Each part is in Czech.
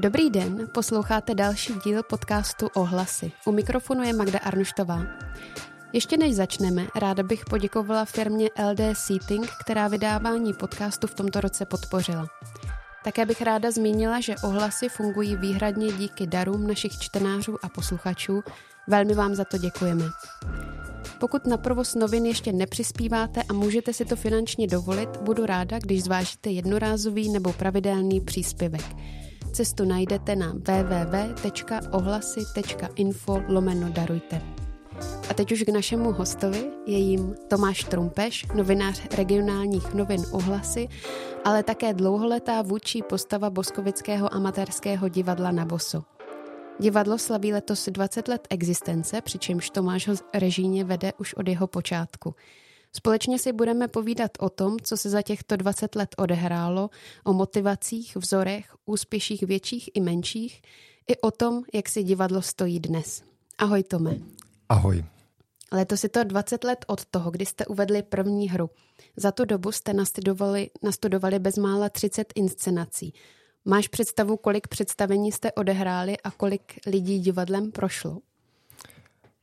Dobrý den, posloucháte další díl podcastu Ohlasy. U mikrofonu je Magda Arnoštová. Ještě než začneme, ráda bych poděkovala firmě LD Seating, která vydávání podcastu v tomto roce podpořila. Také bych ráda zmínila, že ohlasy fungují výhradně díky darům našich čtenářů a posluchačů. Velmi vám za to děkujeme. Pokud na provoz novin ještě nepřispíváte a můžete si to finančně dovolit, budu ráda, když zvážíte jednorázový nebo pravidelný příspěvek. Cestu najdete na www.ohlasy.info lomeno darujte. A teď už k našemu hostovi, je jim Tomáš Trumpeš, novinář regionálních novin Ohlasy, ale také dlouholetá vůči postava Boskovického amatérského divadla na Boso. Divadlo slaví letos 20 let existence, přičemž Tomáš ho režíně vede už od jeho počátku. Společně si budeme povídat o tom, co se za těchto 20 let odehrálo, o motivacích, vzorech, úspěších větších i menších, i o tom, jak si divadlo stojí dnes. Ahoj Tome. Ahoj. Letos je to 20 let od toho, kdy jste uvedli první hru. Za tu dobu jste nastudovali, nastudovali bezmála 30 inscenací. Máš představu, kolik představení jste odehráli a kolik lidí divadlem prošlo?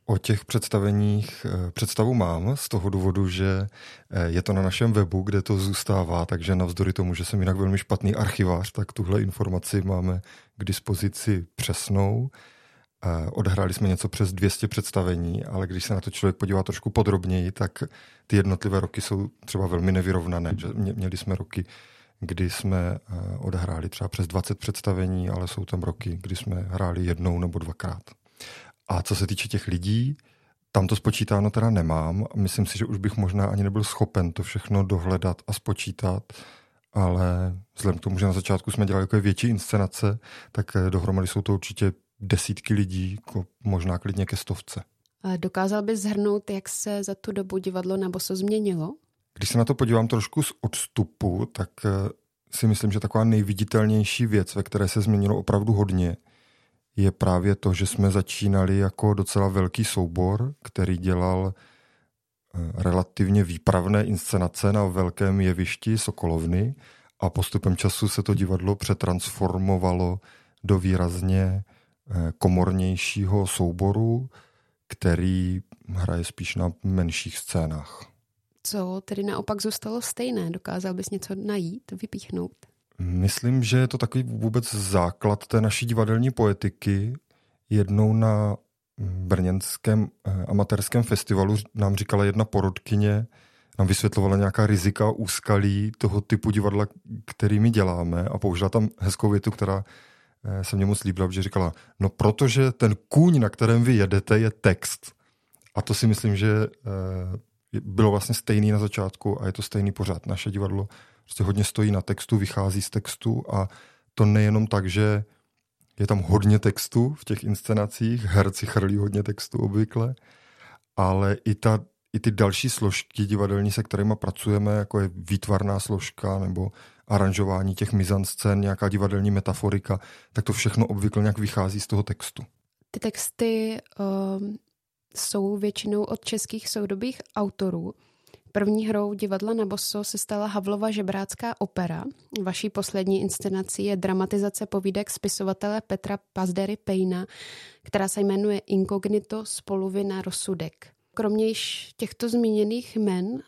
O těch představeních eh, představu mám z toho důvodu, že eh, je to na našem webu, kde to zůstává, takže navzdory tomu, že jsem jinak velmi špatný archivář, tak tuhle informaci máme k dispozici přesnou. Eh, odehráli jsme něco přes 200 představení, ale když se na to člověk podívá trošku podrobněji, tak ty jednotlivé roky jsou třeba velmi nevyrovnané. Měli jsme roky, kdy jsme odehráli třeba přes 20 představení, ale jsou tam roky, kdy jsme hráli jednou nebo dvakrát. A co se týče těch lidí, tam to spočítáno teda nemám. Myslím si, že už bych možná ani nebyl schopen to všechno dohledat a spočítat, ale vzhledem k tomu, že na začátku jsme dělali jako větší inscenace, tak eh, dohromady jsou to určitě desítky lidí, jako možná klidně ke stovce. A dokázal bys zhrnout, jak se za tu dobu divadlo na Boso změnilo? Když se na to podívám trošku z odstupu, tak eh, si myslím, že taková nejviditelnější věc, ve které se změnilo opravdu hodně, je právě to, že jsme začínali jako docela velký soubor, který dělal eh, relativně výpravné inscenace na velkém jevišti Sokolovny a postupem času se to divadlo přetransformovalo do výrazně eh, komornějšího souboru, který hraje spíš na menších scénách. Co tedy naopak zůstalo stejné? Dokázal bys něco najít, vypíchnout? Myslím, že je to takový vůbec základ té naší divadelní poetiky. Jednou na brněnském eh, amatérském festivalu nám říkala jedna porodkyně, nám vysvětlovala nějaká rizika úskalí toho typu divadla, který my děláme a použila tam hezkou větu, která eh, se mě moc líbila, že říkala, no protože ten kůň, na kterém vy jedete, je text. A to si myslím, že eh, bylo vlastně stejný na začátku a je to stejný pořád. Naše divadlo prostě hodně stojí na textu, vychází z textu a to nejenom tak, že je tam hodně textu v těch inscenacích, herci chrlí hodně textu obvykle, ale i, ta, i ty další složky divadelní, se kterými pracujeme, jako je výtvarná složka nebo aranžování těch mizanscén, nějaká divadelní metaforika, tak to všechno obvykle nějak vychází z toho textu. Ty texty uh, jsou většinou od českých soudobých autorů. První hrou divadla na Boso se stala Havlova žebrácká opera. Vaší poslední inscenací je dramatizace povídek spisovatele Petra Pazdery Pejna, která se jmenuje Inkognito spoluvina rozsudek. Kromě již těchto zmíněných jmen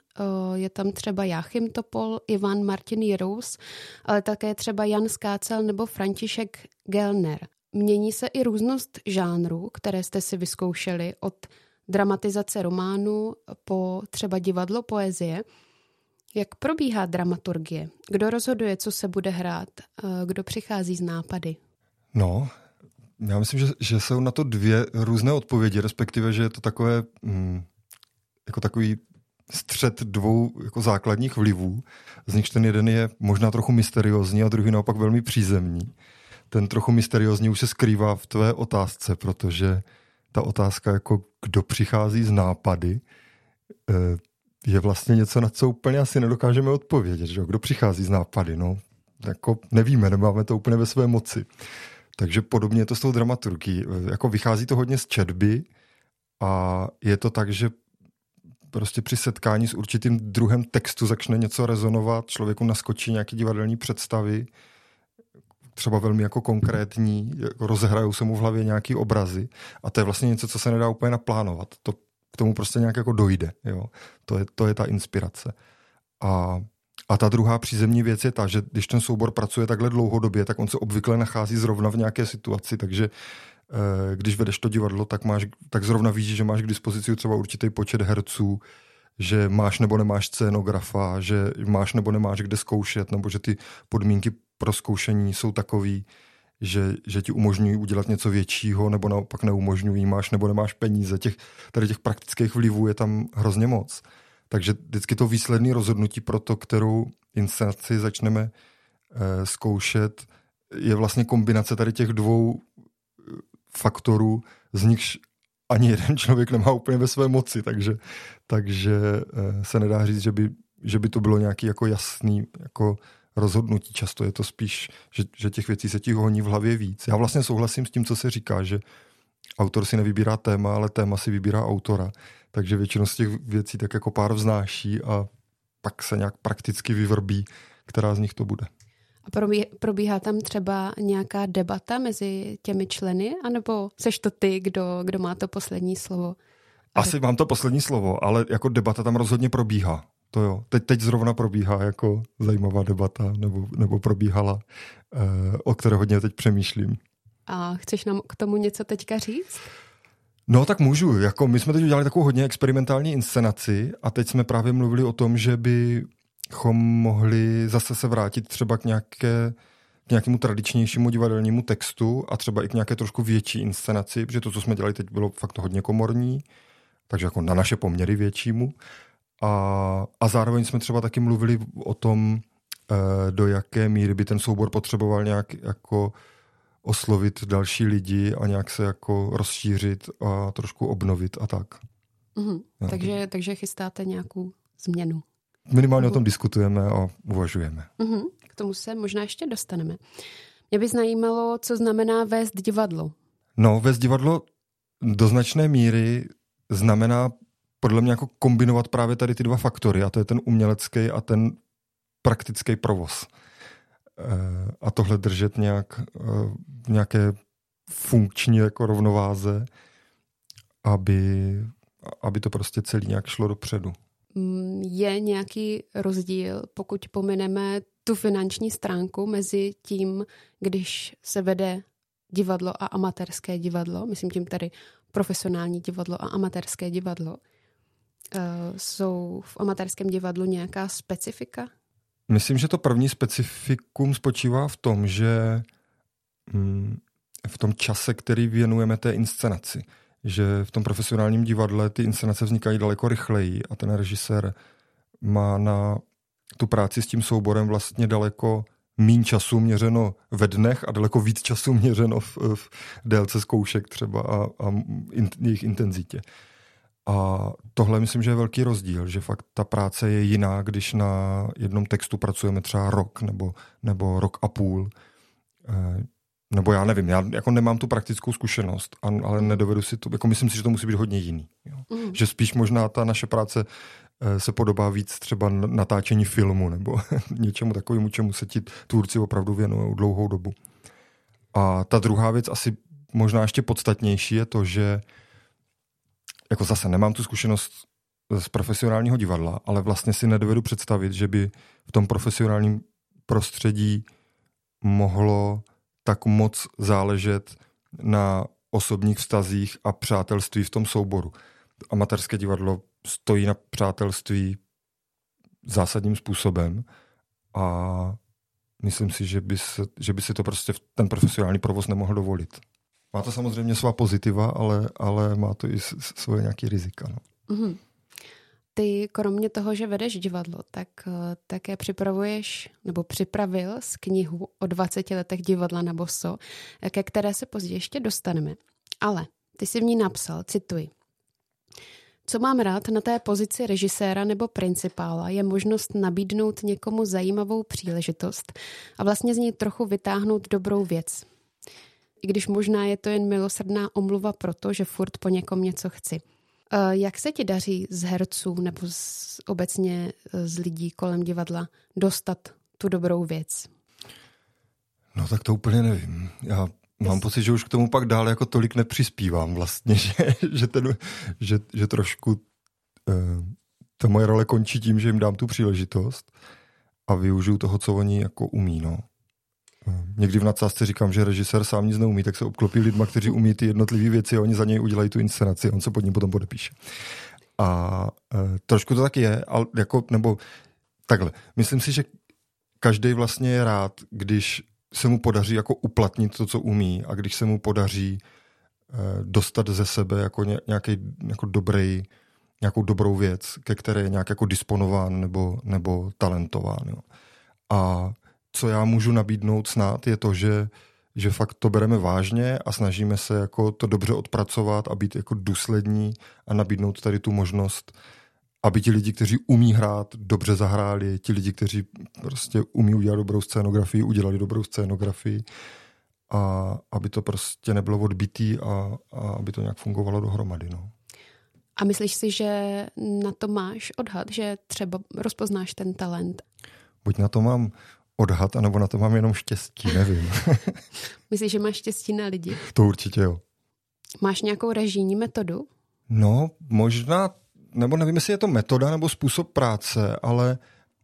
je tam třeba Jáchym Topol, Ivan Martin Jirous, ale také třeba Jan Skácel nebo František Gelner. Mění se i různost žánrů, které jste si vyzkoušeli od dramatizace románu po třeba divadlo poezie. Jak probíhá dramaturgie? Kdo rozhoduje, co se bude hrát? Kdo přichází z nápady? No, já myslím, že, že jsou na to dvě různé odpovědi, respektive, že je to takové mm, jako takový střed dvou jako základních vlivů, z nichž ten jeden je možná trochu mysteriózní a druhý naopak velmi přízemní. Ten trochu mysteriózní už se skrývá v tvé otázce, protože ta otázka, jako kdo přichází z nápady, eh, je vlastně něco, na co úplně asi nedokážeme odpovědět. Že? Kdo přichází z nápady? No, jako nevíme, nemáme to úplně ve své moci. Takže podobně je to s tou dramaturgií. Jako vychází to hodně z četby a je to tak, že prostě při setkání s určitým druhem textu začne něco rezonovat, člověku naskočí nějaký divadelní představy, třeba velmi jako konkrétní, jako rozehrajou se mu v hlavě nějaký obrazy a to je vlastně něco, co se nedá úplně naplánovat. To k tomu prostě nějak jako dojde. Jo? To, je, to je ta inspirace. A, a ta druhá přízemní věc je ta, že když ten soubor pracuje takhle dlouhodobě, tak on se obvykle nachází zrovna v nějaké situaci, takže eh, když vedeš to divadlo, tak, máš, tak zrovna víš, že máš k dispozici třeba určitý počet herců, že máš nebo nemáš scénografa, že máš nebo nemáš kde zkoušet, nebo že ty podmínky pro zkoušení jsou takový, že, že ti umožňují udělat něco většího, nebo naopak neumožňují, máš nebo nemáš peníze. Těch, tady těch praktických vlivů je tam hrozně moc. Takže vždycky to výsledné rozhodnutí pro to, kterou inscenaci začneme e, zkoušet, je vlastně kombinace tady těch dvou eh, faktorů, z nichž ani jeden člověk nemá úplně ve své moci, takže, takže e, se nedá říct, že by, že by to bylo nějaký jako jasný jako rozhodnutí. Často je to spíš, že, že těch věcí se ti honí v hlavě víc. Já vlastně souhlasím s tím, co se říká, že autor si nevybírá téma, ale téma si vybírá autora. Takže většinou z těch věcí tak jako pár vznáší a pak se nějak prakticky vyvrbí, která z nich to bude. A probíhá tam třeba nějaká debata mezi těmi členy, anebo seš to ty, kdo, kdo má to poslední slovo? Asi mám to poslední slovo, ale jako debata tam rozhodně probíhá. To jo. Teď, teď zrovna probíhá jako zajímavá debata, nebo, nebo probíhala, eh, o které hodně teď přemýšlím. A chceš nám k tomu něco teďka říct? No tak můžu. Jako my jsme teď udělali takovou hodně experimentální inscenaci a teď jsme právě mluvili o tom, že bychom mohli zase se vrátit třeba k nějaké k nějakému tradičnějšímu divadelnímu textu a třeba i k nějaké trošku větší inscenaci, protože to, co jsme dělali teď, bylo fakt hodně komorní, takže jako na naše poměry většímu. A, a zároveň jsme třeba taky mluvili o tom, eh, do jaké míry by ten soubor potřeboval nějak jako oslovit další lidi a nějak se jako rozšířit a trošku obnovit a tak. Mm-hmm. Takže, takže chystáte nějakou změnu. Minimálně o tom diskutujeme a uvažujeme. Mm-hmm. K tomu se možná ještě dostaneme. Mě by zajímalo, co znamená vést divadlo. No, vést divadlo do značné míry znamená podle mě jako kombinovat právě tady ty dva faktory, a to je ten umělecký a ten praktický provoz. Eh, a tohle držet nějak eh, v nějaké funkční jako rovnováze, aby, aby to prostě celý nějak šlo dopředu. Mm, je nějaký rozdíl, pokud pomineme tu finanční stránku mezi tím, když se vede divadlo a amatérské divadlo, myslím tím tady profesionální divadlo a amatérské divadlo, jsou v amatérském divadlu nějaká specifika? Myslím, že to první specifikum spočívá v tom, že mm, v tom čase, který věnujeme té inscenaci, že v tom profesionálním divadle ty inscenace vznikají daleko rychleji a ten režisér má na tu práci s tím souborem vlastně daleko míň času měřeno ve dnech a daleko víc času měřeno v, v délce zkoušek třeba a, a in, jejich intenzitě. A tohle myslím, že je velký rozdíl, že fakt ta práce je jiná, když na jednom textu pracujeme třeba rok nebo, nebo rok a půl. E, nebo já nevím, já jako nemám tu praktickou zkušenost, ale nedovedu si to, jako myslím si, že to musí být hodně jiný. Jo. Mm. Že spíš možná ta naše práce e, se podobá víc třeba natáčení filmu nebo něčemu takovému, čemu se ti tvůrci opravdu věnují dlouhou dobu. A ta druhá věc, asi možná ještě podstatnější, je to, že jako zase nemám tu zkušenost z profesionálního divadla, ale vlastně si nedovedu představit, že by v tom profesionálním prostředí mohlo tak moc záležet na osobních vztazích a přátelství v tom souboru. Amatérské divadlo stojí na přátelství zásadním způsobem a myslím si, že by, se, že by si to prostě ten profesionální provoz nemohl dovolit. Má to samozřejmě svá pozitiva, ale, ale má to i svoje nějaké rizika. No. Mm-hmm. Ty kromě toho, že vedeš divadlo, tak uh, také připravuješ nebo připravil z knihu o 20 letech divadla na boso, ke které se později ještě dostaneme. Ale ty si v ní napsal, cituji, co mám rád na té pozici režiséra nebo principála, je možnost nabídnout někomu zajímavou příležitost a vlastně z ní trochu vytáhnout dobrou věc i když možná je to jen milosrdná omluva proto, že furt po někom něco chci. Eh, jak se ti daří z herců nebo z, obecně eh, z lidí kolem divadla dostat tu dobrou věc? No tak to úplně nevím. Já mám pocit, že už k tomu pak dál jako tolik nepřispívám vlastně, že, že, ten, že, že trošku eh, ta moje role končí tím, že jim dám tu příležitost a využiju toho, co oni jako umí. No. Někdy v nadsázce říkám, že režisér sám nic neumí, tak se obklopí lidma, kteří umí ty jednotlivé věci a oni za něj udělají tu inscenaci on se pod ním potom podepíše. A e, trošku to tak je, ale jako, nebo takhle. Myslím si, že každý vlastně je rád, když se mu podaří jako uplatnit to, co umí a když se mu podaří e, dostat ze sebe jako nějaký jako dobrý, nějakou dobrou věc, ke které je nějak jako disponován nebo, nebo talentován. Jo. A co já můžu nabídnout snad, je to, že, že fakt to bereme vážně a snažíme se jako to dobře odpracovat a být jako důslední a nabídnout tady tu možnost, aby ti lidi, kteří umí hrát, dobře zahráli, ti lidi, kteří prostě umí udělat dobrou scénografii, udělali dobrou scénografii a aby to prostě nebylo odbitý a, a aby to nějak fungovalo dohromady. No. A myslíš si, že na to máš odhad, že třeba rozpoznáš ten talent? Buď na to mám odhad, anebo na to mám jenom štěstí, nevím. Myslíš, že máš štěstí na lidi? To určitě jo. Máš nějakou režijní metodu? No, možná, nebo nevím, jestli je to metoda nebo způsob práce, ale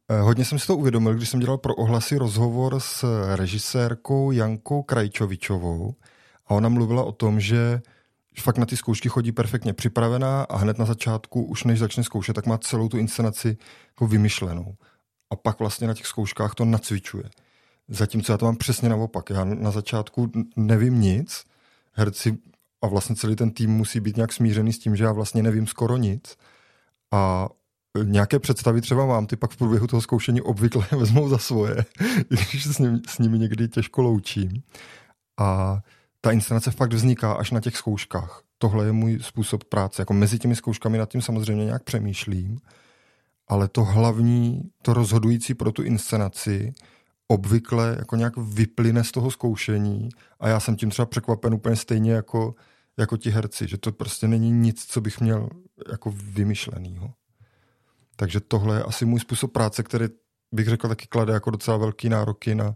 eh, hodně jsem si to uvědomil, když jsem dělal pro ohlasy rozhovor s režisérkou Jankou Krajčovičovou a ona mluvila o tom, že fakt na ty zkoušky chodí perfektně připravená a hned na začátku, už než začne zkoušet, tak má celou tu inscenaci jako vymyšlenou a pak vlastně na těch zkouškách to nacvičuje. Zatímco já to mám přesně naopak. Já na začátku nevím nic, herci a vlastně celý ten tým musí být nějak smířený s tím, že já vlastně nevím skoro nic a nějaké představy třeba mám, ty pak v průběhu toho zkoušení obvykle vezmou za svoje, když s nimi, s nimi někdy těžko loučím. A ta inscenace fakt vzniká až na těch zkouškách. Tohle je můj způsob práce. Jako mezi těmi zkouškami nad tím samozřejmě nějak přemýšlím, ale to hlavní, to rozhodující pro tu inscenaci obvykle jako nějak vyplyne z toho zkoušení a já jsem tím třeba překvapen úplně stejně jako, jako ti herci, že to prostě není nic, co bych měl jako vymyšlenýho. Takže tohle je asi můj způsob práce, který bych řekl taky klade jako docela velký nároky na,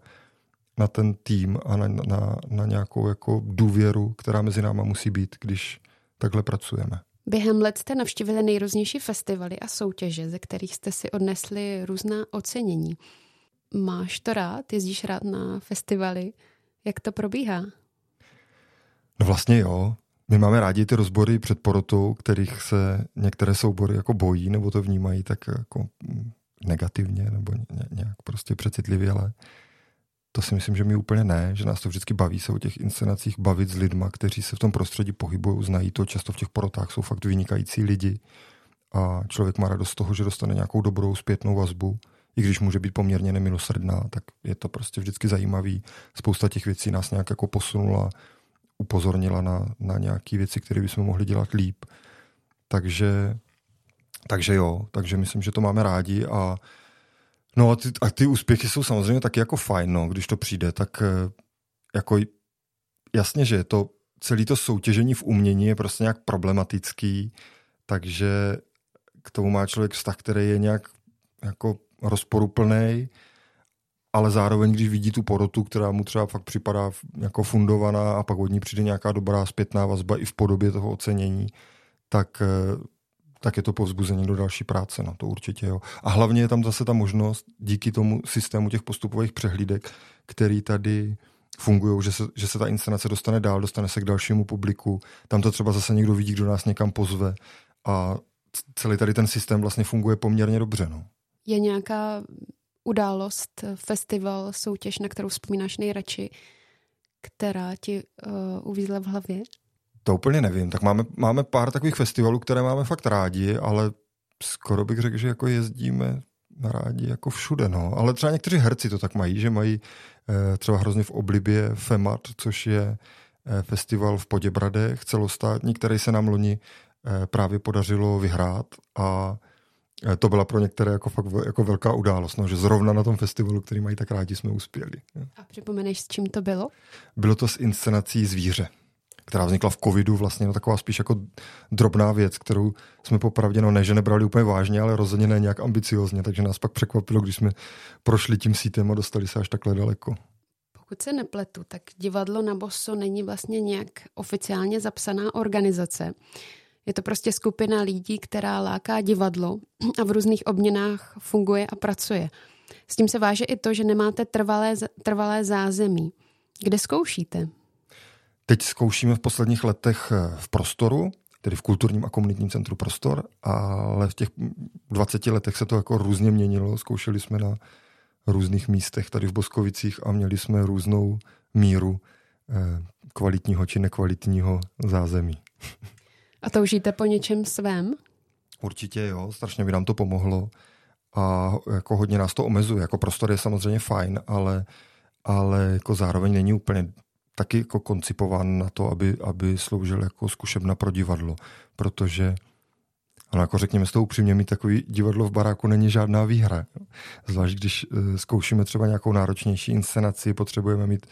na ten tým a na, na, na nějakou jako důvěru, která mezi náma musí být, když takhle pracujeme. Během let jste navštívili nejrůznější festivaly a soutěže, ze kterých jste si odnesli různá ocenění. Máš to rád? Jezdíš rád na festivaly? Jak to probíhá? No vlastně jo. My máme rádi ty rozbory před porotou, kterých se některé soubory jako bojí nebo to vnímají tak jako negativně nebo nějak prostě přecitlivě, ale to si myslím, že mi úplně ne, že nás to vždycky baví se o těch inscenacích bavit s lidma, kteří se v tom prostředí pohybují, znají to, často v těch porotách jsou fakt vynikající lidi a člověk má radost z toho, že dostane nějakou dobrou zpětnou vazbu, i když může být poměrně nemilosrdná, tak je to prostě vždycky zajímavý. Spousta těch věcí nás nějak jako posunula, upozornila na, na nějaké věci, které bychom mohli dělat líp. Takže, takže jo, takže myslím, že to máme rádi a No a ty, a ty úspěchy jsou samozřejmě taky jako fajn, no, když to přijde, tak eh, jako jasně, že to celé to soutěžení v umění je prostě nějak problematický, takže k tomu má člověk vztah, který je nějak jako rozporuplný, ale zároveň, když vidí tu porotu, která mu třeba fakt připadá jako fundovaná a pak od ní přijde nějaká dobrá zpětná vazba i v podobě toho ocenění, tak eh, tak je to povzbuzení do další práce, no to určitě jo. A hlavně je tam zase ta možnost díky tomu systému těch postupových přehlídek, který tady fungují, že se, že se ta inscenace dostane dál, dostane se k dalšímu publiku, tam to třeba zase někdo vidí, kdo nás někam pozve a celý tady ten systém vlastně funguje poměrně dobře. No. Je nějaká událost, festival, soutěž, na kterou vzpomínáš nejradši, která ti uh, uvízla v hlavě? To úplně nevím. Tak máme, máme pár takových festivalů, které máme fakt rádi, ale skoro bych řekl, že jako jezdíme rádi jako všude. No. Ale třeba někteří herci to tak mají, že mají eh, třeba hrozně v oblibě FEMAT, což je eh, festival v Poděbradech celostátní, který se nám loni eh, právě podařilo vyhrát a eh, to byla pro některé jako fakt jako velká událost, no, že zrovna na tom festivalu, který mají tak rádi, jsme uspěli. A připomeneš, s čím to bylo? Bylo to s inscenací Zvíře která vznikla v covidu, vlastně no, taková spíš jako drobná věc, kterou jsme popravdě, no ne, že nebrali úplně vážně, ale rozhodně ne nějak ambiciozně, takže nás pak překvapilo, když jsme prošli tím sítem a dostali se až takhle daleko. Pokud se nepletu, tak divadlo na Boso není vlastně nějak oficiálně zapsaná organizace. Je to prostě skupina lidí, která láká divadlo a v různých obměnách funguje a pracuje. S tím se váže i to, že nemáte trvalé, trvalé zázemí. Kde zkoušíte? Teď zkoušíme v posledních letech eh, v prostoru, tedy v kulturním a komunitním centru Prostor, ale v těch 20 letech se to jako různě měnilo. Zkoušeli jsme na různých místech tady v Boskovicích a měli jsme různou míru eh, kvalitního či nekvalitního zázemí. A toužíte po něčem svém? Určitě jo, strašně by nám to pomohlo a jako hodně nás to omezuje. Jako prostor je samozřejmě fajn, ale, ale jako zároveň není úplně taky jako koncipován na to, aby, aby sloužil jako zkušebna pro divadlo, protože ale jako řekněme s tou upřímně, mít takový divadlo v baráku není žádná výhra. Zvlášť když uh, zkoušíme třeba nějakou náročnější inscenaci, potřebujeme mít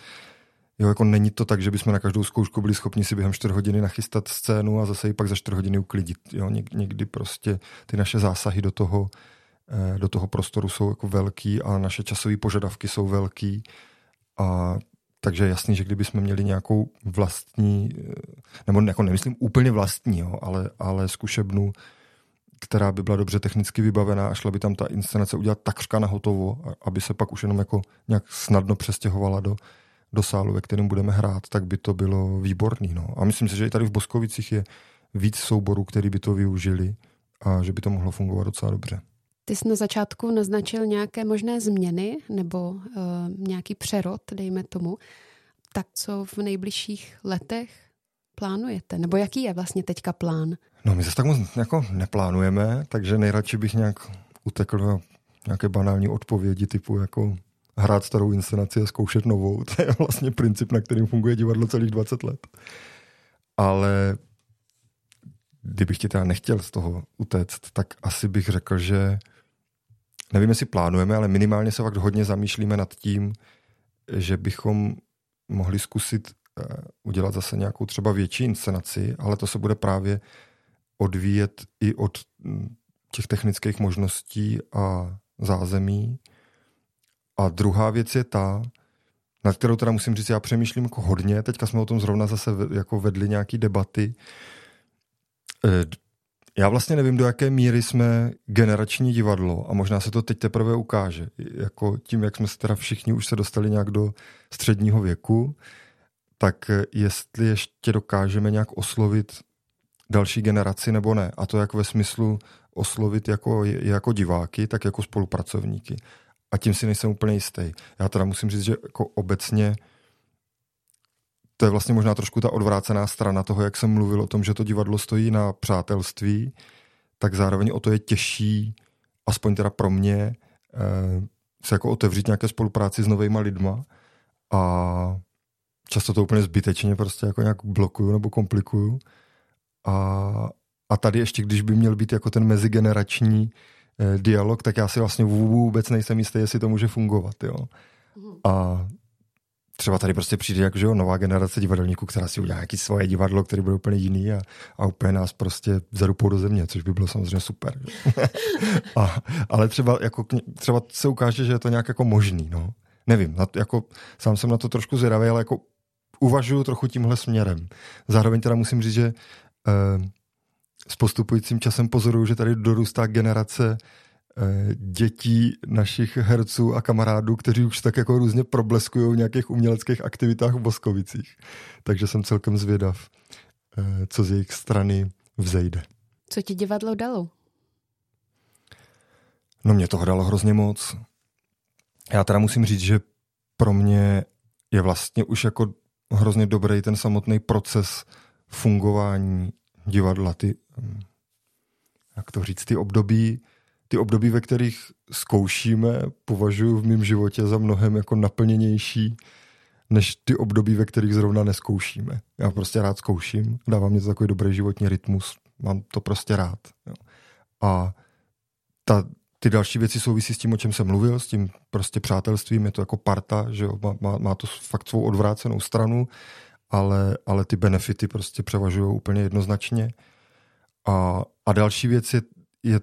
Jo, jako není to tak, že bychom na každou zkoušku byli schopni si během 4 hodiny nachystat scénu a zase ji pak za 4 hodiny uklidit. Jo, někdy prostě ty naše zásahy do toho, eh, do toho prostoru jsou jako velký a naše časové požadavky jsou velký. A takže jasný, že kdybychom měli nějakou vlastní, eh, nebo jako nemyslím úplně vlastní, jo, ale, ale zkušebnu, která by byla dobře technicky vybavená a šla by tam ta inscenace udělat takřka na hotovo, aby se pak už jenom jako nějak snadno přestěhovala do, do sálu, ve kterém budeme hrát, tak by to bylo výborný. No. A myslím si, že i tady v Boskovicích je víc souborů, který by to využili a že by to mohlo fungovat docela dobře. Ty jsi na začátku naznačil nějaké možné změny nebo uh, nějaký přerod, dejme tomu. Tak co v nejbližších letech plánujete? Nebo jaký je vlastně teďka plán? No my zase tak moc jako neplánujeme, takže nejradši bych nějak utekl na nějaké banální odpovědi typu jako hrát starou inscenaci a zkoušet novou. To je vlastně princip, na kterým funguje divadlo celých 20 let. Ale kdybych ti teda nechtěl z toho utéct, tak asi bych řekl, že nevím, jestli plánujeme, ale minimálně se fakt hodně zamýšlíme nad tím, že bychom mohli zkusit eh, udělat zase nějakou třeba větší inscenaci, ale to se bude právě odvíjet i od hm, těch technických možností a zázemí. A druhá věc je ta, nad kterou teda musím říct, já přemýšlím jako hodně, teďka jsme o tom zrovna zase jako vedli nějaký debaty. Já vlastně nevím, do jaké míry jsme generační divadlo a možná se to teď teprve ukáže. Jako tím, jak jsme se teda všichni už se dostali nějak do středního věku, tak jestli ještě dokážeme nějak oslovit další generaci nebo ne. A to jak ve smyslu oslovit jako, jako diváky, tak jako spolupracovníky. A tím si nejsem úplně jistý. Já teda musím říct, že jako obecně to je vlastně možná trošku ta odvrácená strana toho, jak jsem mluvil o tom, že to divadlo stojí na přátelství, tak zároveň o to je těžší, aspoň teda pro mě, eh, se jako otevřít nějaké spolupráci s novýma lidma a často to úplně zbytečně prostě jako nějak blokuju nebo komplikuju. A, a tady ještě, když by měl být jako ten mezigenerační eh, dialog, tak já si vlastně vůbec nejsem jistý, jestli to může fungovat. Jo. Mhm. A třeba tady prostě přijde jako, že jo, nová generace divadelníků, která si udělá nějaký svoje divadlo, který bude úplně jiný a, a úplně nás prostě zarupou do země, což by bylo samozřejmě super. a, ale třeba, jako, třeba se ukáže, že je to nějak jako možný, no. Nevím, na jako, sám jsem na to trošku zvědavý, ale jako uvažuju trochu tímhle směrem. Zároveň teda musím říct, že eh, s postupujícím časem pozoruju, že tady dorůstá generace dětí našich herců a kamarádů, kteří už tak jako různě probleskují v nějakých uměleckých aktivitách v Boskovicích. Takže jsem celkem zvědav, eh, co z jejich strany vzejde. Co ti divadlo dalo? No mě toho dalo hrozně moc. Já teda musím říct, že pro mě je vlastně už jako hrozně dobrý ten samotný proces fungování divadla. Ty, hm, jak to říct, ty období, ty období, ve kterých zkoušíme, považuji v mém životě za mnohem jako naplněnější, než ty období, ve kterých zrovna neskoušíme. Já prostě rád zkouším, dávám mě to takový dobrý životní rytmus, mám to prostě rád. Jo. A ta, ty další věci souvisí s tím, o čem jsem mluvil, s tím prostě přátelstvím, je to jako parta, že jo, má, má to fakt svou odvrácenou stranu, ale, ale ty benefity prostě převažují úplně jednoznačně. A, a další věc je, je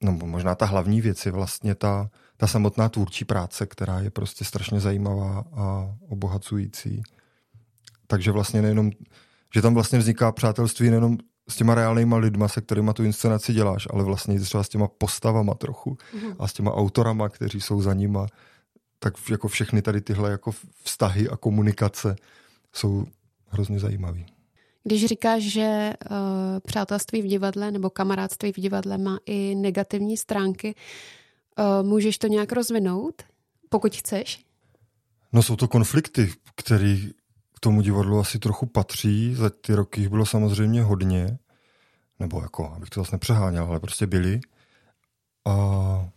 no možná ta hlavní věc je vlastně ta, ta samotná tvůrčí práce, která je prostě strašně zajímavá a obohacující. Takže vlastně nejenom, že tam vlastně vzniká přátelství nejenom s těma reálnýma lidma, se kterými tu inscenaci děláš, ale vlastně třeba s těma postavama trochu mm-hmm. a s těma autorama, kteří jsou za nima, tak jako všechny tady tyhle jako vztahy a komunikace jsou hrozně zajímavý. Když říkáš, že uh, přátelství v divadle nebo kamarádství v divadle má i negativní stránky, uh, můžeš to nějak rozvinout, pokud chceš? No jsou to konflikty, které k tomu divadlu asi trochu patří. Za ty roky jich bylo samozřejmě hodně, nebo jako, abych to zase nepřeháněl, ale prostě byli. A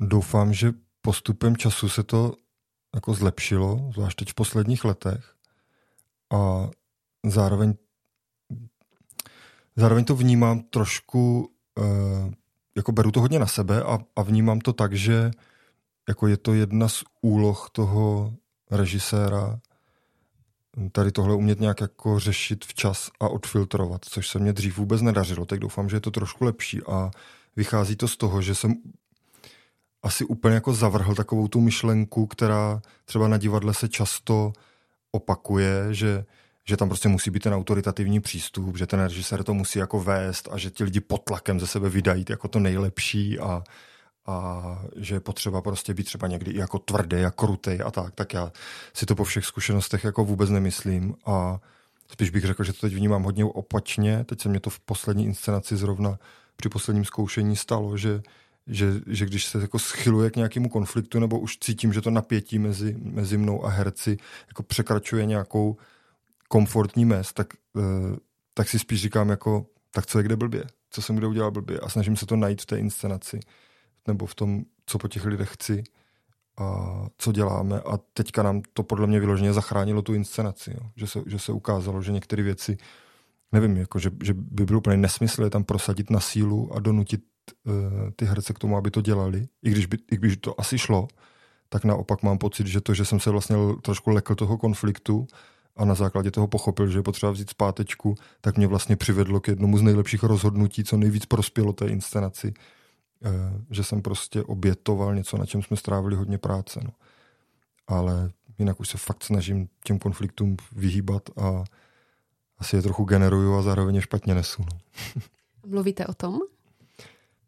doufám, že postupem času se to jako zlepšilo, zvlášť teď v posledních letech. A zároveň zároveň to vnímám trošku, uh, jako beru to hodně na sebe a, a vnímám to tak, že jako je to jedna z úloh toho režiséra tady tohle umět nějak jako řešit včas a odfiltrovat, což se mě dřív vůbec nedařilo, tak doufám, že je to trošku lepší a vychází to z toho, že jsem asi úplně jako zavrhl takovou tu myšlenku, která třeba na divadle se často opakuje, že že tam prostě musí být ten autoritativní přístup, že ten režisér to musí jako vést a že ti lidi pod tlakem ze sebe vydají jako to nejlepší a, a že je potřeba prostě být třeba někdy i jako tvrdý a krutej a tak, tak já si to po všech zkušenostech jako vůbec nemyslím a spíš bych řekl, že to teď vnímám hodně opačně, teď se mě to v poslední inscenaci zrovna při posledním zkoušení stalo, že že, že když se jako schyluje k nějakému konfliktu nebo už cítím, že to napětí mezi, mezi mnou a herci jako překračuje nějakou komfortní mez, tak, uh, tak si spíš říkám jako, tak co je kde blbě? Co jsem kde udělal blbě? A snažím se to najít v té inscenaci nebo v tom, co po těch lidech chci a co děláme. A teďka nám to podle mě vyloženě zachránilo tu inscenaci. Jo? Že, se, že se ukázalo, že některé věci, nevím, jako, že, že by bylo úplně nesmysl je tam prosadit na sílu a donutit uh, ty herce k tomu, aby to dělali. I když by, i když to asi šlo, tak naopak mám pocit, že to, že jsem se vlastně trošku lekl toho konfliktu a na základě toho pochopil, že je potřeba vzít zpátečku, tak mě vlastně přivedlo k jednomu z nejlepších rozhodnutí, co nejvíc prospělo té inscenaci, eh, že jsem prostě obětoval něco, na čem jsme strávili hodně práce. No. Ale jinak už se fakt snažím těm konfliktům vyhýbat a asi je trochu generuju a zároveň špatně nesu. No. Mluvíte o tom?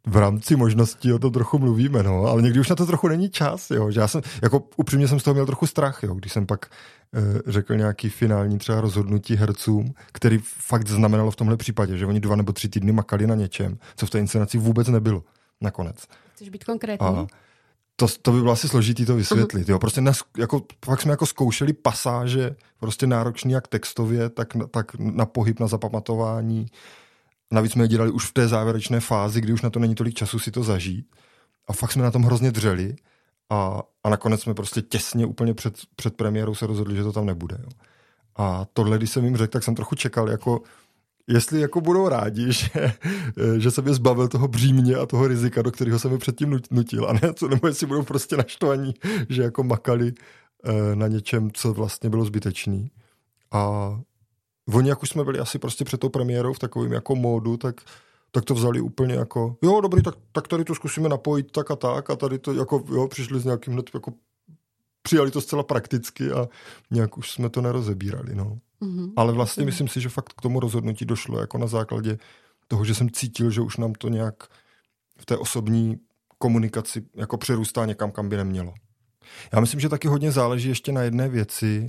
v rámci možností o tom trochu mluvíme, no, ale někdy už na to trochu není čas, jo, že já jsem, jako upřímně jsem z toho měl trochu strach, jo, když jsem pak řekl nějaký finální třeba rozhodnutí hercům, který fakt znamenalo v tomhle případě, že oni dva nebo tři týdny makali na něčem, co v té inscenaci vůbec nebylo nakonec. Chceš být konkrétní? A to, to by bylo asi složitý to vysvětlit. Uh-huh. Jo. Prostě nas, jako, fakt jsme jako zkoušeli pasáže, prostě náročný jak textově, tak, tak na pohyb, na zapamatování, Navíc jsme je dělali už v té závěrečné fázi, kdy už na to není tolik času si to zažít. A fakt jsme na tom hrozně dřeli. A, a nakonec jsme prostě těsně úplně před, před premiérou se rozhodli, že to tam nebude. Jo. A tohle, když jsem jim řekl, tak jsem trochu čekal, jako jestli jako budou rádi, že, že jsem je zbavil toho břímně a toho rizika, do kterého jsem je předtím nutil. A ne, co, nebo jestli budou prostě naštvaní, že jako makali eh, na něčem, co vlastně bylo zbytečný. A oni, jak už jsme byli asi prostě před tou premiérou v takovém jako módu, tak, tak to vzali úplně jako, jo, dobrý, tak, tak tady to zkusíme napojit tak a tak a tady to jako, jo, přišli s nějakým hned jako přijali to zcela prakticky a nějak už jsme to nerozebírali, no. Mm-hmm. Ale vlastně mm-hmm. myslím si, že fakt k tomu rozhodnutí došlo jako na základě toho, že jsem cítil, že už nám to nějak v té osobní komunikaci jako přerůstá někam, kam by nemělo. Já myslím, že taky hodně záleží ještě na jedné věci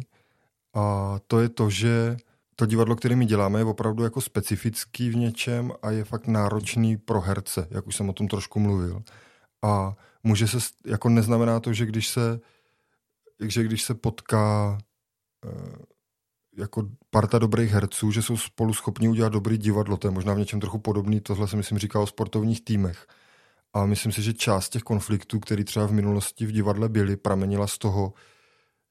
a to je to, že to divadlo, které my děláme, je opravdu jako specifický v něčem a je fakt náročný pro herce, jak už jsem o tom trošku mluvil. A může se, jako neznamená to, že když se, že když se potká eh, jako parta dobrých herců, že jsou spolu schopni udělat dobrý divadlo. To je možná v něčem trochu podobný, tohle jsem myslím říkal o sportovních týmech. A myslím si, že část těch konfliktů, které třeba v minulosti v divadle byly, pramenila z toho,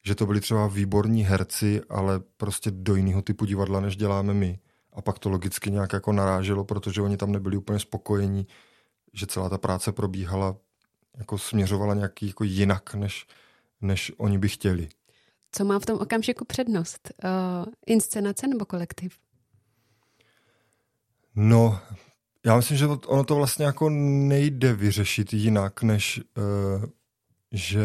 že to byli třeba výborní herci, ale prostě do jiného typu divadla, než děláme my. A pak to logicky nějak jako naráželo, protože oni tam nebyli úplně spokojení, že celá ta práce probíhala, jako směřovala nějaký jako jinak, než, než oni by chtěli. Co má v tom okamžiku přednost? Uh, inscenace nebo kolektiv? No, Já myslím, že ono to vlastně jako nejde vyřešit jinak, než uh, že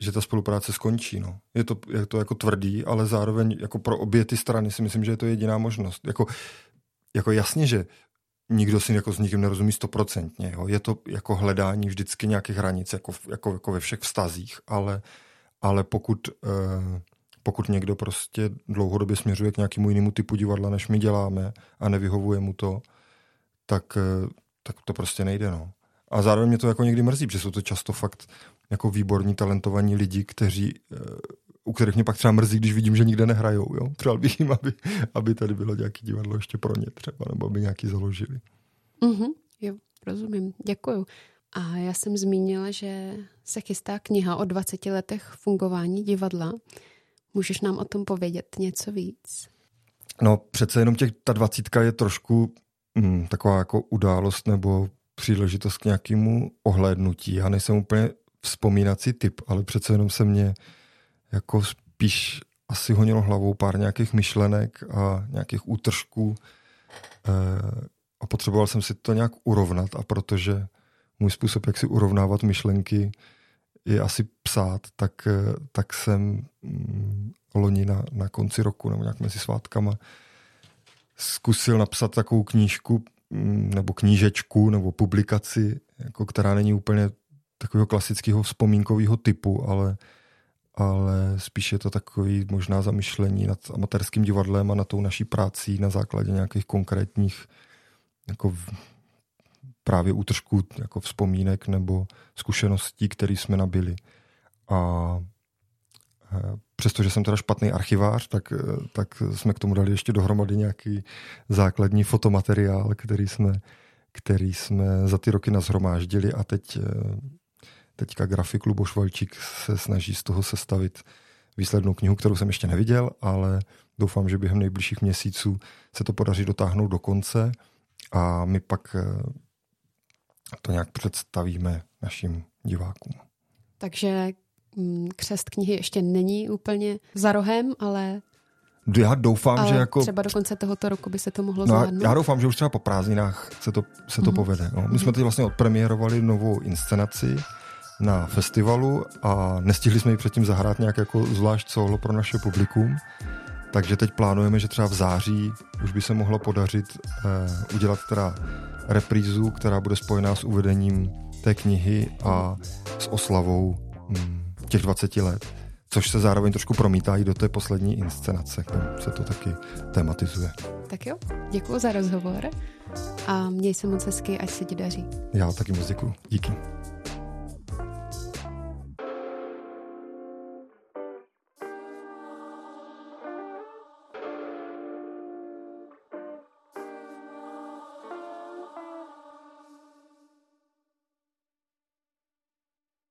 že ta spolupráce skončí. No. Je, to, je to jako tvrdý, ale zároveň jako pro obě ty strany si myslím, že je to jediná možnost. Jako, jako jasně, že nikdo si jako s nikým nerozumí stoprocentně. Je to jako hledání vždycky nějakých hranic, jako, jako, jako ve všech vztazích, ale, ale pokud, eh, pokud někdo prostě dlouhodobě směřuje k nějakému jinému typu divadla, než my děláme a nevyhovuje mu to, tak, eh, tak to prostě nejde. No. A zároveň mě to jako někdy mrzí, protože jsou to často fakt jako výborní, talentovaní lidi, kteří, eh, u kterých mě pak třeba mrzí, když vidím, že nikde nehrajou. Jo? Přál bych jim, aby, aby tady bylo nějaké divadlo ještě pro ně třeba, nebo aby nějaký založili. Mm-hmm, jo, rozumím. Děkuju. A já jsem zmínila, že se chystá kniha o 20 letech fungování divadla. Můžeš nám o tom povědět něco víc? No přece jenom těch, ta dvacítka je trošku hm, taková jako událost nebo příležitost k nějakému ohlédnutí. Já nejsem úplně vzpomínací typ, ale přece jenom se mě jako spíš asi honilo hlavou pár nějakých myšlenek a nějakých útržků e, a potřeboval jsem si to nějak urovnat a protože můj způsob, jak si urovnávat myšlenky, je asi psát, tak, eh, tak jsem mm, loni na, na konci roku nebo nějak mezi svátkama zkusil napsat takovou knížku mm, nebo knížečku nebo publikaci, jako která není úplně takového klasického vzpomínkového typu, ale, ale spíš je to takový možná zamyšlení nad amatérským divadlem a na tou naší prací na základě nějakých konkrétních jako právě útržků jako vzpomínek nebo zkušeností, které jsme nabili. A e, přestože jsem teda špatný archivář, tak, e, tak jsme k tomu dali ještě dohromady nějaký základní fotomateriál, který jsme, který jsme za ty roky nazhromáždili a teď e, teďka grafik Luboš Valčík se snaží z toho sestavit výslednou knihu, kterou jsem ještě neviděl, ale doufám, že během nejbližších měsíců se to podaří dotáhnout do konce a my pak eh, to nějak představíme našim divákům. Takže mm, křest knihy ještě není úplně za rohem, ale já doufám, Ale že jako... třeba do konce tohoto roku by se to mohlo no, zvládnout. Já doufám, že už třeba po prázdninách se to, se to mm. povede. No. My jsme teď vlastně odpremiérovali novou inscenaci na festivalu a nestihli jsme ji předtím zahrát nějak jako zvlášť solo pro naše publikum. Takže teď plánujeme, že třeba v září už by se mohlo podařit eh, udělat teda reprízu, která bude spojená s uvedením té knihy a s oslavou hm, těch 20 let což se zároveň trošku promítá i do té poslední inscenace, kde se to taky tematizuje. Tak jo, děkuji za rozhovor a měj se moc hezky, ať se ti daří. Já taky moc děkuji. Díky.